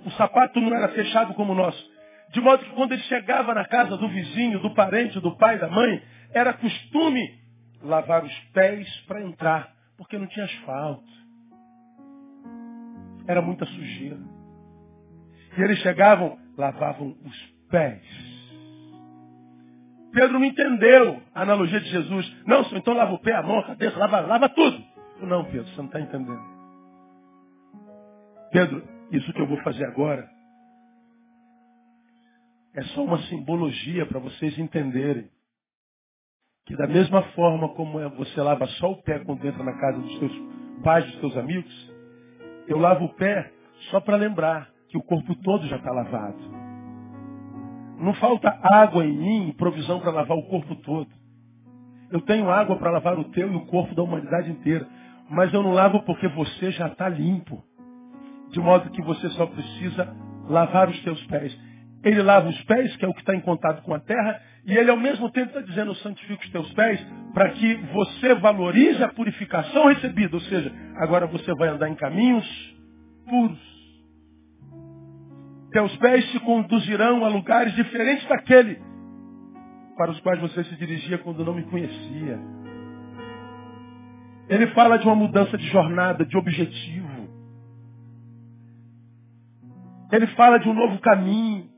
S1: O, o sapato não era fechado como o nosso. De modo que quando ele chegava na casa do vizinho, do parente, do pai, da mãe, era costume lavar os pés para entrar, porque não tinha asfalto. Era muita sujeira. E eles chegavam, lavavam os pés. Pedro não entendeu a analogia de Jesus. Não, senhor, então lava o pé, a mão, a cabeça, lava, lava tudo. Não, Pedro, você não está entendendo. Pedro, isso que eu vou fazer agora é só uma simbologia para vocês entenderem que da mesma forma como é, você lava só o pé quando entra na casa dos seus pais, dos seus amigos, eu lavo o pé só para lembrar que o corpo todo já está lavado. Não falta água em mim, provisão para lavar o corpo todo. Eu tenho água para lavar o teu e o corpo da humanidade inteira. Mas eu não lavo porque você já está limpo. De modo que você só precisa lavar os teus pés. Ele lava os pés, que é o que está em contato com a terra, e ele ao mesmo tempo está dizendo, santifica os teus pés, para que você valorize a purificação recebida. Ou seja, agora você vai andar em caminhos puros. Teus pés te conduzirão a lugares diferentes daquele para os quais você se dirigia quando não me conhecia. Ele fala de uma mudança de jornada, de objetivo. Ele fala de um novo caminho.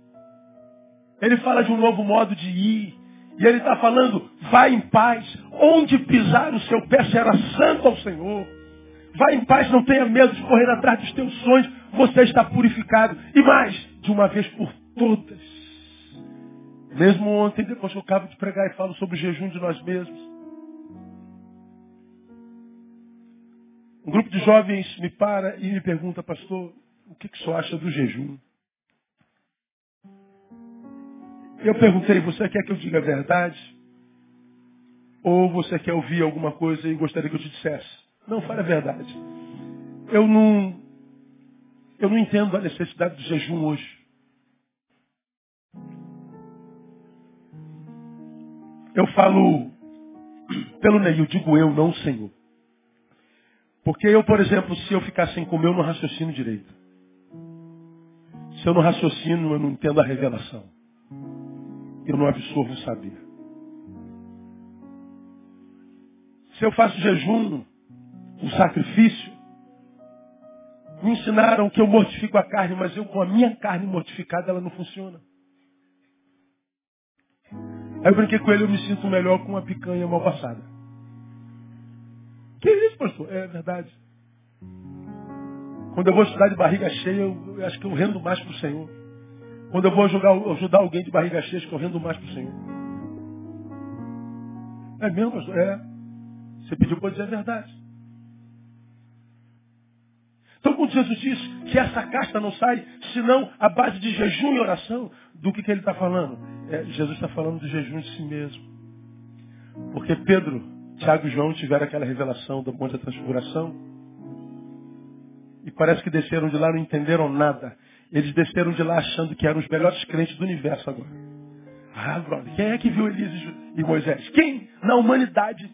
S1: Ele fala de um novo modo de ir. E ele está falando, vai em paz. Onde pisar o seu pé será santo ao Senhor. Vai em paz, não tenha medo de correr atrás dos teus sonhos. Você está purificado. E mais, de uma vez por todas. Mesmo ontem, depois que eu acabo de pregar e falo sobre o jejum de nós mesmos. Um grupo de jovens me para e me pergunta, pastor, o que, que o senhor acha do jejum? Eu perguntei, você quer que eu diga a verdade? Ou você quer ouvir alguma coisa e gostaria que eu te dissesse? Não, fale a verdade. Eu não, eu não entendo a necessidade do jejum hoje. Eu falo pelo Neil, digo eu, não o Senhor. Porque eu, por exemplo, se eu ficar sem comer, eu não raciocino direito. Se eu não raciocino, eu não entendo a revelação eu não absorvo o saber. Se eu faço jejum, um sacrifício, me ensinaram que eu mortifico a carne, mas eu com a minha carne mortificada ela não funciona. Aí eu brinquei com ele, eu me sinto melhor com uma picanha mal passada. Que isso, pastor? É verdade. Quando eu vou estudar de barriga cheia, eu, eu acho que eu rendo mais para o Senhor. Quando eu vou ajudar, ajudar alguém de barriga cheia, correndo mais para o Senhor. É mesmo, pastor? É. Você pediu para dizer a verdade. Então, quando Jesus diz que essa casta não sai, senão a base de jejum e oração, do que, que ele está falando? É, Jesus está falando do jejum de si mesmo. Porque Pedro Tiago e João tiveram aquela revelação do Monte da Transfiguração. E parece que desceram de lá não entenderam nada. Eles desceram de lá achando que eram os melhores crentes do universo agora. Ah, brother, quem é que viu Elias e Moisés? Quem na humanidade,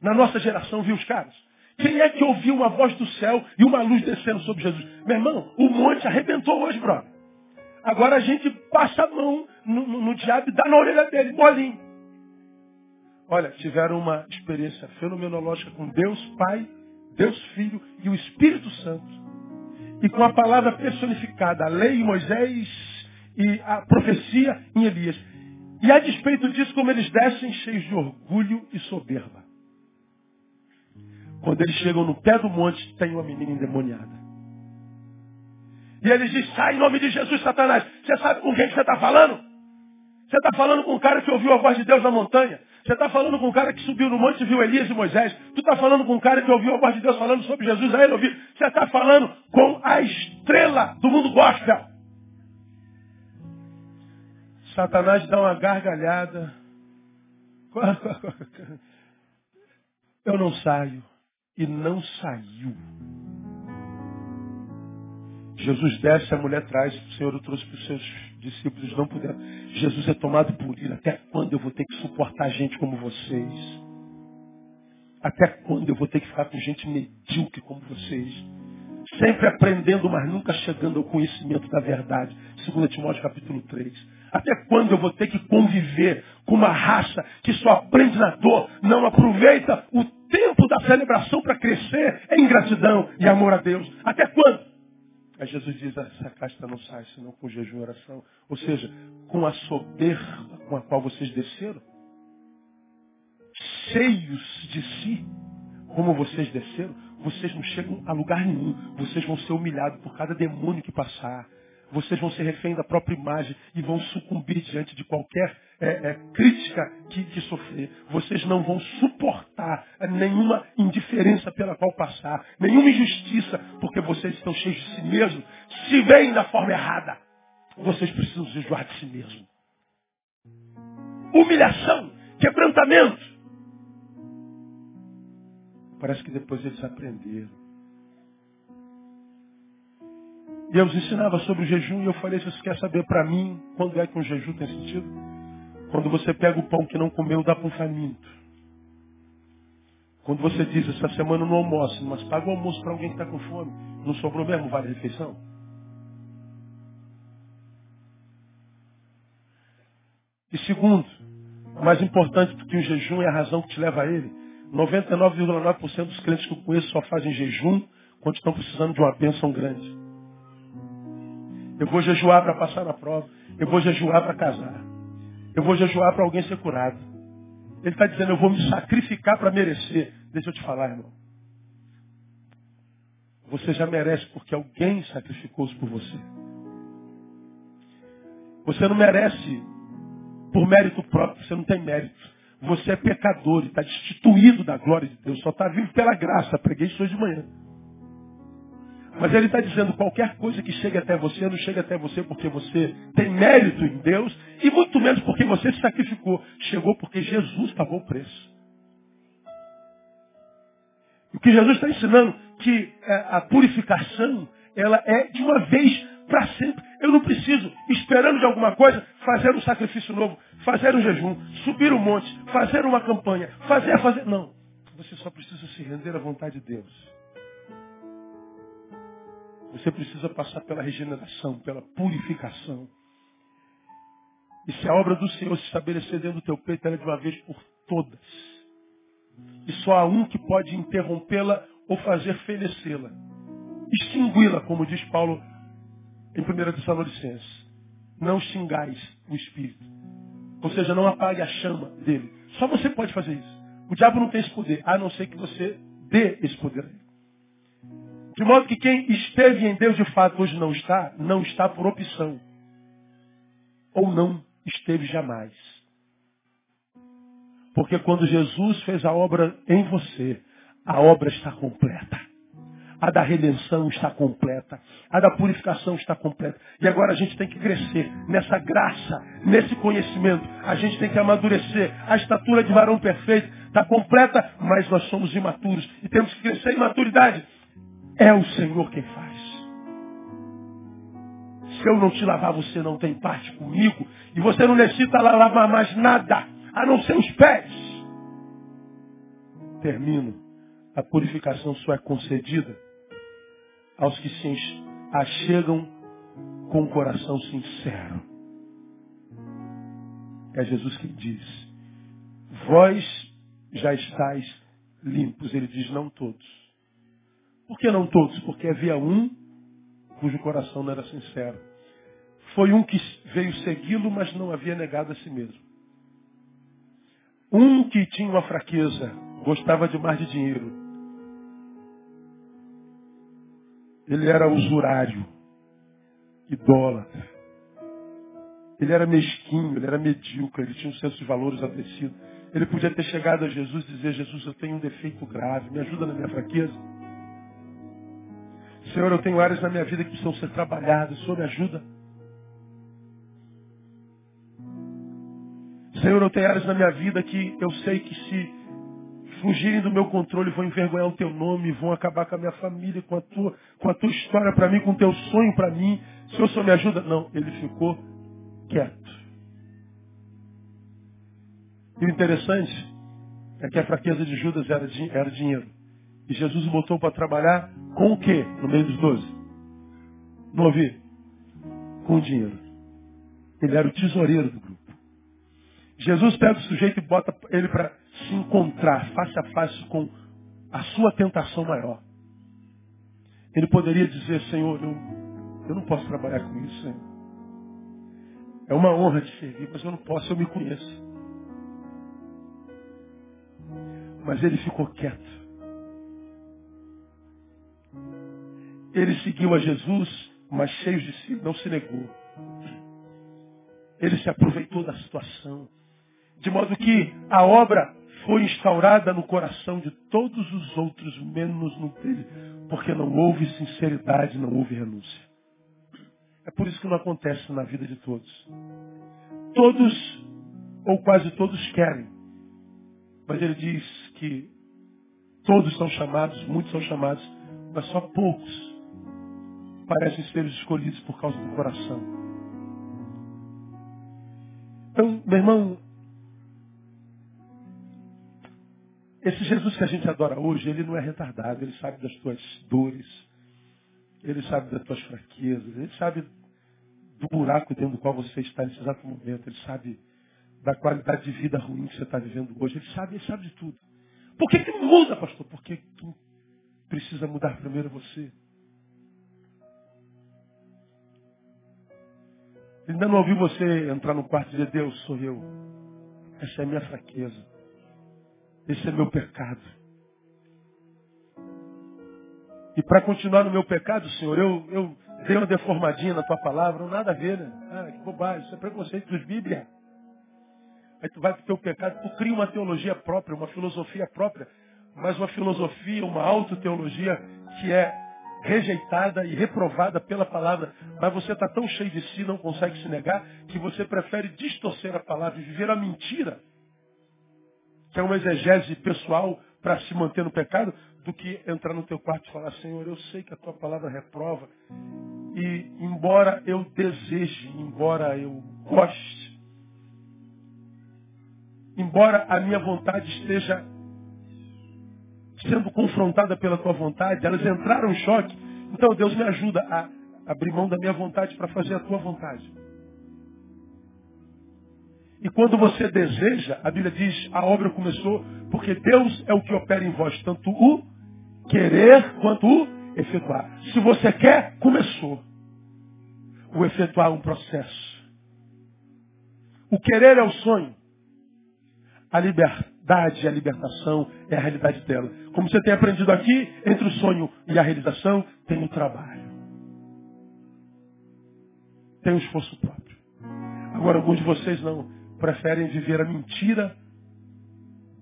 S1: na nossa geração, viu os caras? Quem é que ouviu uma voz do céu e uma luz descendo sobre Jesus? Meu irmão, o monte arrebentou hoje, brother. Agora a gente passa a mão no, no, no diabo e dá na orelha dele, bolinho. Olha, tiveram uma experiência fenomenológica com Deus Pai, Deus Filho e o Espírito Santo. E com a palavra personificada, a lei em Moisés e a profecia em Elias. E a despeito disso, como eles descem cheios de orgulho e soberba. Quando eles chegam no pé do monte, tem uma menina endemoniada. E eles dizem, sai em nome de Jesus, Satanás. Você sabe com quem que você está falando? Você está falando com um cara que ouviu a voz de Deus na montanha. Você está falando com um cara que subiu no monte e viu Elias e Moisés. Tu está falando com um cara que ouviu a voz de Deus falando sobre Jesus, a ele ouviu. Você está falando com a estrela do mundo gospel. Satanás dá uma gargalhada. [laughs] Eu não saio. E não saiu. Jesus desce, a mulher traz, o Senhor o trouxe para os seus discípulos, não puderam. Jesus é tomado por ira. Até quando eu vou ter que suportar gente como vocês? Até quando eu vou ter que ficar com gente medíocre como vocês? Sempre aprendendo, mas nunca chegando ao conhecimento da verdade. 2 Timóteo capítulo 3. Até quando eu vou ter que conviver com uma raça que só aprende na dor, não aproveita o tempo da celebração para crescer em gratidão e amor a Deus? Até quando? Aí Jesus diz, essa casta não sai senão com jejum e oração. Ou seja, com a soberba com a qual vocês desceram, cheios de si, como vocês desceram, vocês não chegam a lugar nenhum. Vocês vão ser humilhados por cada demônio que passar vocês vão ser refém da própria imagem e vão sucumbir diante de qualquer é, é, crítica que, que sofrer. Vocês não vão suportar nenhuma indiferença pela qual passar, nenhuma injustiça, porque vocês estão cheios de si mesmos. Se veem da forma errada, vocês precisam jejuar de si mesmo. Humilhação, quebrantamento. Parece que depois eles aprenderam. Eu os ensinava sobre o jejum e eu falei, você quer saber para mim quando é que um jejum tem sentido? Quando você pega o pão que não comeu, dá para um faminto. Quando você diz, essa semana não almoço, mas paga o almoço para alguém que está com fome. Não sobrou mesmo vale a refeição? E segundo, mais importante do que o jejum é a razão que te leva a ele. 99,9% dos crentes que eu conheço só fazem jejum quando estão precisando de uma bênção grande. Eu vou jejuar para passar na prova. Eu vou jejuar para casar. Eu vou jejuar para alguém ser curado. Ele está dizendo, eu vou me sacrificar para merecer. Deixa eu te falar, irmão. Você já merece porque alguém sacrificou-se por você. Você não merece por mérito próprio, você não tem mérito. Você é pecador e está destituído da glória de Deus. Só está vivo pela graça. Preguei isso hoje de manhã. Mas ele está dizendo, qualquer coisa que chegue até você, não chega até você porque você tem mérito em Deus, e muito menos porque você se sacrificou. Chegou porque Jesus pagou o preço. O que Jesus está ensinando, que é, a purificação, ela é de uma vez para sempre. Eu não preciso, esperando de alguma coisa, fazer um sacrifício novo, fazer um jejum, subir um monte, fazer uma campanha, fazer, fazer. Não. Você só precisa se render à vontade de Deus. Você precisa passar pela regeneração, pela purificação. E se a obra do Senhor se estabelecer dentro do teu peito, ela é de uma vez por todas. E só há um que pode interrompê-la ou fazer fenecê-la. Extingui-la, como diz Paulo em 1 Tessalonicenses. Não xingais o Espírito. Ou seja, não apague a chama dele. Só você pode fazer isso. O diabo não tem esse poder, a não ser que você dê esse poder a ele. De modo que quem esteve em Deus de fato hoje não está, não está por opção. Ou não esteve jamais. Porque quando Jesus fez a obra em você, a obra está completa. A da redenção está completa. A da purificação está completa. E agora a gente tem que crescer nessa graça, nesse conhecimento. A gente tem que amadurecer. A estatura de varão perfeito está completa, mas nós somos imaturos. E temos que crescer em maturidade. É o Senhor quem faz. Se eu não te lavar, você não tem parte comigo. E você não necessita lavar mais nada, a não ser os pés. Termino. A purificação só é concedida aos que se achegam com o coração sincero. É Jesus que diz: Vós já estáis limpos. Ele diz: Não todos. Por que não todos? Porque havia um cujo coração não era sincero. Foi um que veio segui-lo, mas não havia negado a si mesmo. Um que tinha uma fraqueza, gostava de mais de dinheiro. Ele era usurário, idólatra. Ele era mesquinho, ele era medíocre, ele tinha um senso de valores adoecido. Ele podia ter chegado a Jesus e dizer, Jesus, eu tenho um defeito grave, me ajuda na minha fraqueza. Senhor, eu tenho áreas na minha vida que precisam ser trabalhadas, Senhor me ajuda. Senhor, eu tenho áreas na minha vida que eu sei que se fugirem do meu controle vão envergonhar o teu nome, vão acabar com a minha família, com a tua, com a tua história para mim, com o teu sonho para mim. Senhor, só me ajuda? Não, ele ficou quieto. E o interessante é que a fraqueza de Judas era, era dinheiro. E Jesus botou para trabalhar com o quê no meio dos doze? Não ouvi? Com o dinheiro. Ele era o tesoureiro do grupo. Jesus pega o sujeito e bota ele para se encontrar face a face com a sua tentação maior. Ele poderia dizer, Senhor, eu, eu não posso trabalhar com isso, Senhor. É uma honra te servir, mas eu não posso, eu me conheço. Mas ele ficou quieto. Ele seguiu a Jesus, mas cheio de si, não se negou. Ele se aproveitou da situação. De modo que a obra foi instaurada no coração de todos os outros, menos no dele. Porque não houve sinceridade, não houve renúncia. É por isso que não acontece na vida de todos. Todos, ou quase todos, querem. Mas ele diz que todos são chamados, muitos são chamados, mas só poucos parecem ser os escolhidos por causa do coração. Então, meu irmão, Esse Jesus que a gente adora hoje, ele não é retardado, ele sabe das tuas dores, ele sabe das tuas fraquezas, ele sabe do buraco dentro do qual você está nesse exato momento, ele sabe da qualidade de vida ruim que você está vivendo hoje, ele sabe, ele sabe de tudo. Por que, que muda, pastor? Porque quem precisa mudar primeiro você. Ele ainda não ouviu você entrar no quarto e dizer, Deus, sou eu. Essa é a minha fraqueza. Esse é meu pecado. E para continuar no meu pecado, Senhor, eu, eu dei uma deformadinha na tua palavra, não nada a ver, né? Ah, que bobagem, isso é preconceito dos Bíblia. Aí tu vai para o teu pecado, tu cria uma teologia própria, uma filosofia própria, mas uma filosofia, uma autoteologia que é rejeitada e reprovada pela palavra, mas você está tão cheio de si, não consegue se negar, que você prefere distorcer a palavra e viver a mentira que é uma exegese pessoal para se manter no pecado, do que entrar no teu quarto e falar, Senhor, eu sei que a tua palavra reprova. E embora eu deseje, embora eu goste, embora a minha vontade esteja sendo confrontada pela tua vontade, elas entraram em choque. Então Deus me ajuda a abrir mão da minha vontade para fazer a tua vontade. E quando você deseja, a Bíblia diz, a obra começou, porque Deus é o que opera em vós, tanto o querer quanto o efetuar. Se você quer, começou. O efetuar é um processo. O querer é o sonho. A liberdade, a libertação é a realidade dela. Como você tem aprendido aqui, entre o sonho e a realização, tem o trabalho. Tem o esforço próprio. Agora, alguns de vocês não preferem viver a mentira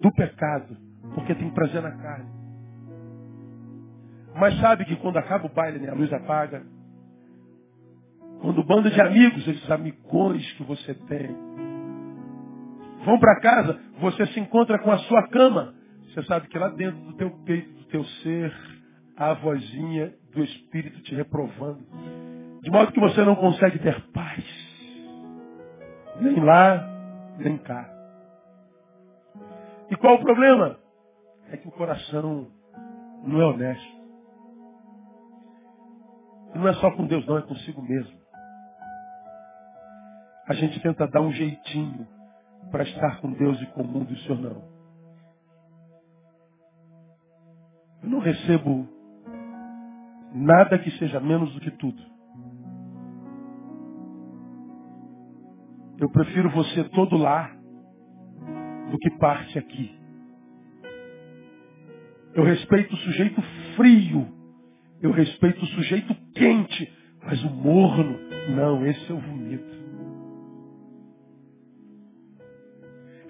S1: do pecado, porque tem prazer na carne. Mas sabe que quando acaba o baile, né, a luz apaga. Quando o bando de amigos, esses amigões que você tem, vão para casa, você se encontra com a sua cama. Você sabe que lá dentro do teu peito, do teu ser, há a vozinha do Espírito te reprovando. De modo que você não consegue ter paz. Nem lá, nem cá. E qual o problema? É que o coração não é honesto. E não é só com Deus, não, é consigo mesmo. A gente tenta dar um jeitinho para estar com Deus e com o mundo, e o Senhor não. Eu não recebo nada que seja menos do que tudo. Eu prefiro você todo lá do que parte aqui. Eu respeito o sujeito frio. Eu respeito o sujeito quente. Mas o morno, não, esse eu vomito.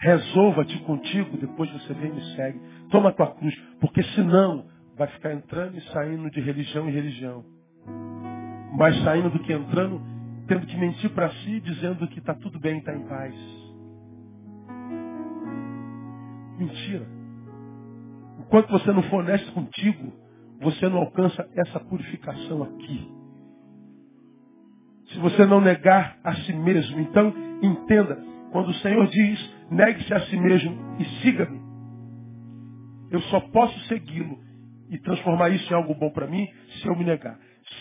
S1: Resolva-te contigo, depois você vem e me segue. Toma a tua cruz, porque senão vai ficar entrando e saindo de religião em religião. Mais saindo do que entrando, tendo que mentir para si, dizendo que está tudo bem, está em paz. Mentira. Enquanto você não for honesto contigo, você não alcança essa purificação aqui. Se você não negar a si mesmo, então entenda, quando o Senhor diz, negue-se a si mesmo e siga-me, eu só posso segui-lo e transformar isso em algo bom para mim se eu me negar.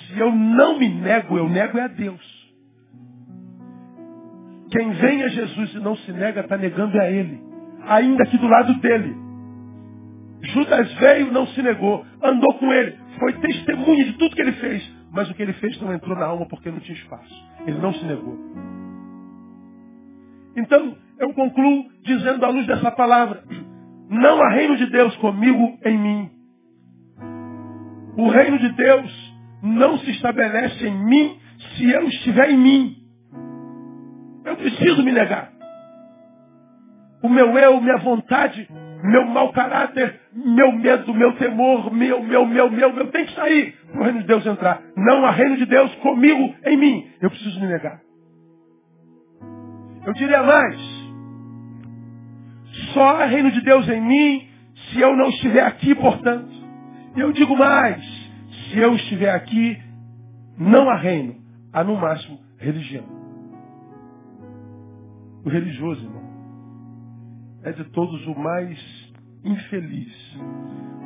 S1: Se eu não me nego, eu nego é a Deus. Quem vem a Jesus e não se nega, está negando a Ele. Ainda aqui do lado dele. Judas veio, não se negou, andou com ele, foi testemunha de tudo que ele fez, mas o que ele fez não entrou na alma porque não tinha espaço. Ele não se negou. Então, eu concluo dizendo à luz dessa palavra: não há reino de Deus comigo em mim. O reino de Deus não se estabelece em mim se eu estiver em mim. Eu preciso me negar. O meu eu, minha vontade, meu mau caráter, meu medo, meu temor, meu, meu, meu, meu, meu, tem que sair para o reino de Deus entrar. Não há reino de Deus comigo, em mim. Eu preciso me negar. Eu diria mais. Só há reino de Deus em mim se eu não estiver aqui, portanto. Eu digo mais. Se eu estiver aqui, não há reino. Há no máximo religião. O religioso, irmão, é de todos o mais infeliz.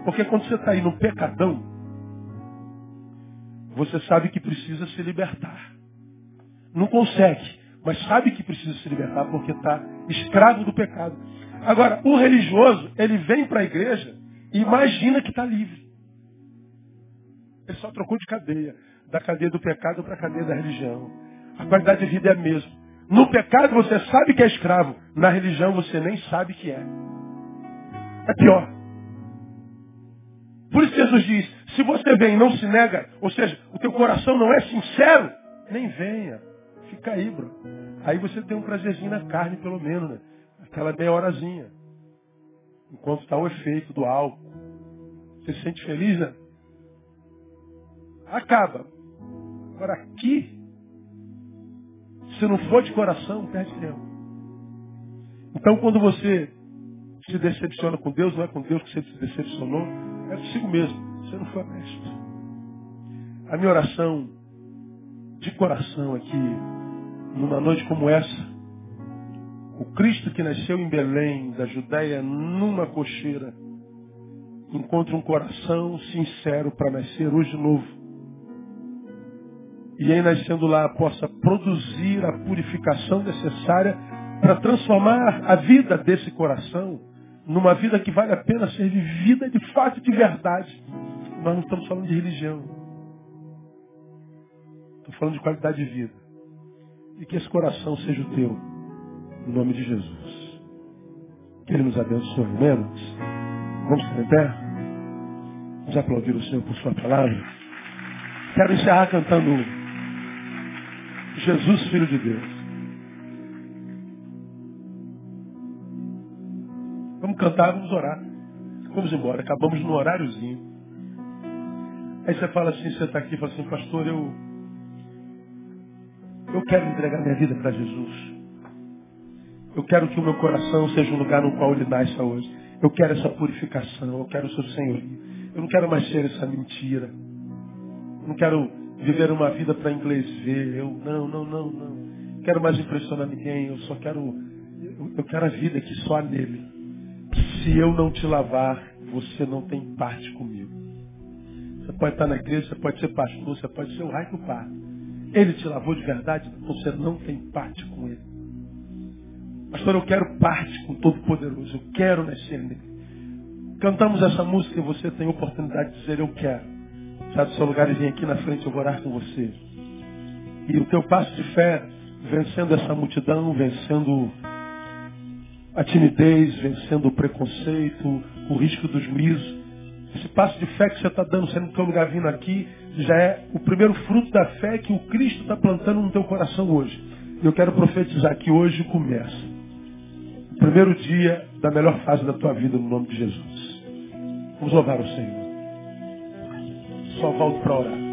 S1: Porque quando você está aí no pecadão, você sabe que precisa se libertar. Não consegue, mas sabe que precisa se libertar porque está escravo do pecado. Agora, o religioso, ele vem para a igreja e imagina que está livre. Ele só trocou de cadeia, da cadeia do pecado para a cadeia da religião. A qualidade de vida é a mesma. No pecado você sabe que é escravo, na religião você nem sabe que é. É pior. Por isso Jesus diz, se você vem e não se nega, ou seja, o teu coração não é sincero, nem venha. Fica aí, bro. Aí você tem um prazerzinho na carne, pelo menos, né? Aquela meia horazinha. Enquanto está o efeito do álcool. Você se sente feliz, né? Acaba. Agora aqui, se não for de coração, perde tempo. Então quando você se decepciona com Deus, não é com Deus que você se decepcionou, é consigo mesmo. Você não foi honesto. A minha oração de coração aqui, numa noite como essa, o Cristo que nasceu em Belém, da Judéia, numa cocheira, encontra um coração sincero para nascer hoje novo e aí nascendo lá possa produzir a purificação necessária para transformar a vida desse coração numa vida que vale a pena ser vivida de fato e de verdade. Nós não estamos falando de religião. Estou falando de qualidade de vida. E que esse coração seja o teu. Em nome de Jesus. Que Ele nos abençoe, menos. Vamos ficar em pé? Vamos aplaudir o Senhor por sua palavra. Quero encerrar cantando Jesus, Filho de Deus. Vamos cantar, vamos orar. Vamos embora. Acabamos no horáriozinho.
S2: Aí você fala assim, você está aqui e fala assim, pastor, eu, eu quero entregar minha vida para Jesus. Eu quero que o meu coração seja um lugar no qual ele nasça hoje. Eu quero essa purificação, eu quero o seu Senhor. Eu não quero mais ser essa mentira. Eu não quero viver uma vida para inglês ver. Eu não, não, não, não. Quero mais impressionar ninguém. Eu só quero, eu, eu quero a vida que só há nele. Se eu não te lavar, você não tem parte comigo. Você pode estar na igreja, você pode ser pastor, você pode ser o raio do pai. Ele te lavou de verdade, você não tem parte com ele. Pastor, eu quero parte com todo poderoso. Eu quero nascer nele. Cantamos essa música e você tem oportunidade de dizer eu quero. Sai do seu lugar e vem aqui na frente, eu vou orar com você. E o teu passo de fé, vencendo essa multidão, vencendo a timidez, vencendo o preconceito, o risco dos juízo. Esse passo de fé que você está dando, sendo no teu lugar vindo aqui, já é o primeiro fruto da fé que o Cristo está plantando no teu coração hoje. Eu quero profetizar que hoje começa. O primeiro dia da melhor fase da tua vida no nome de Jesus. Vamos louvar o Senhor. Só volto para orar.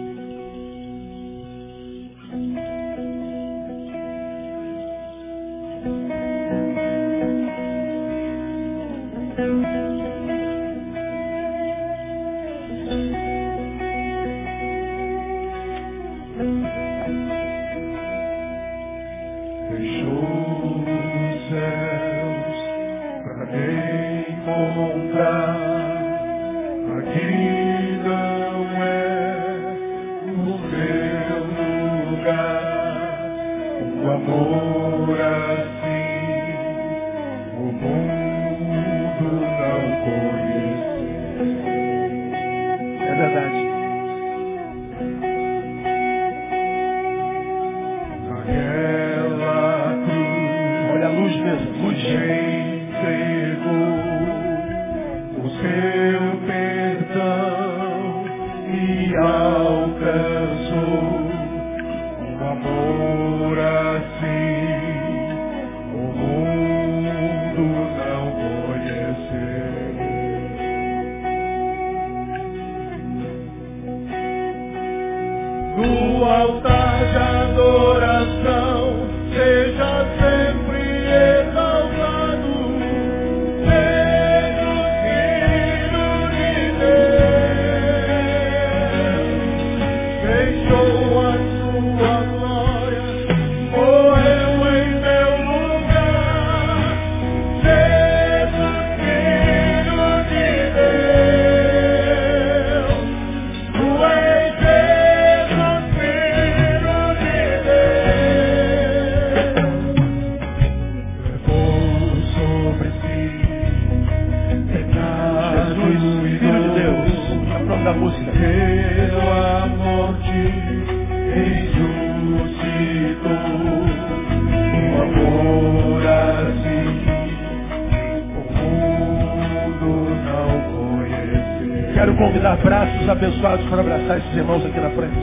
S2: Abençoados para abraçar esses irmãos aqui na frente.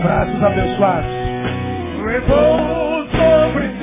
S2: Braços abençoados.
S3: Sobre.